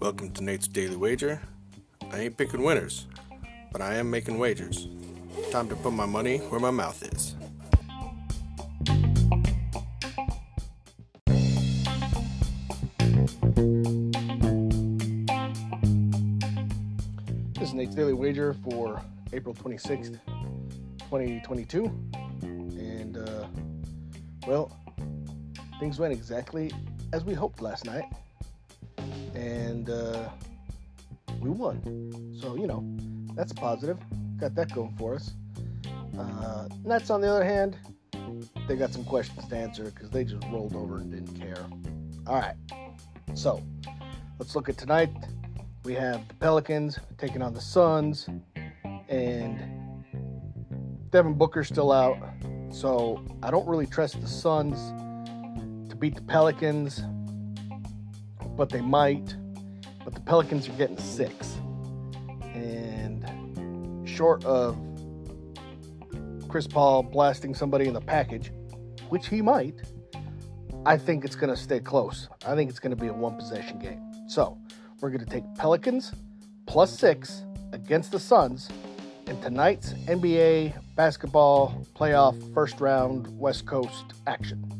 Welcome to Nate's Daily Wager. I ain't picking winners, but I am making wagers. Time to put my money where my mouth is. This is Nate's Daily Wager for April 26th, 2022. And, uh, well, things went exactly as we hoped last night. And, uh, we won. So, you know, that's positive. Got that going for us. Uh, Nets, on the other hand, they got some questions to answer because they just rolled over and didn't care. All right. So, let's look at tonight. We have the Pelicans taking on the Suns, and Devin Booker's still out. So I don't really trust the Suns beat the Pelicans, but they might. But the Pelicans are getting six. And short of Chris Paul blasting somebody in the package, which he might, I think it's going to stay close. I think it's going to be a one possession game. So we're going to take Pelicans plus six against the Suns in tonight's NBA basketball playoff first round West Coast action.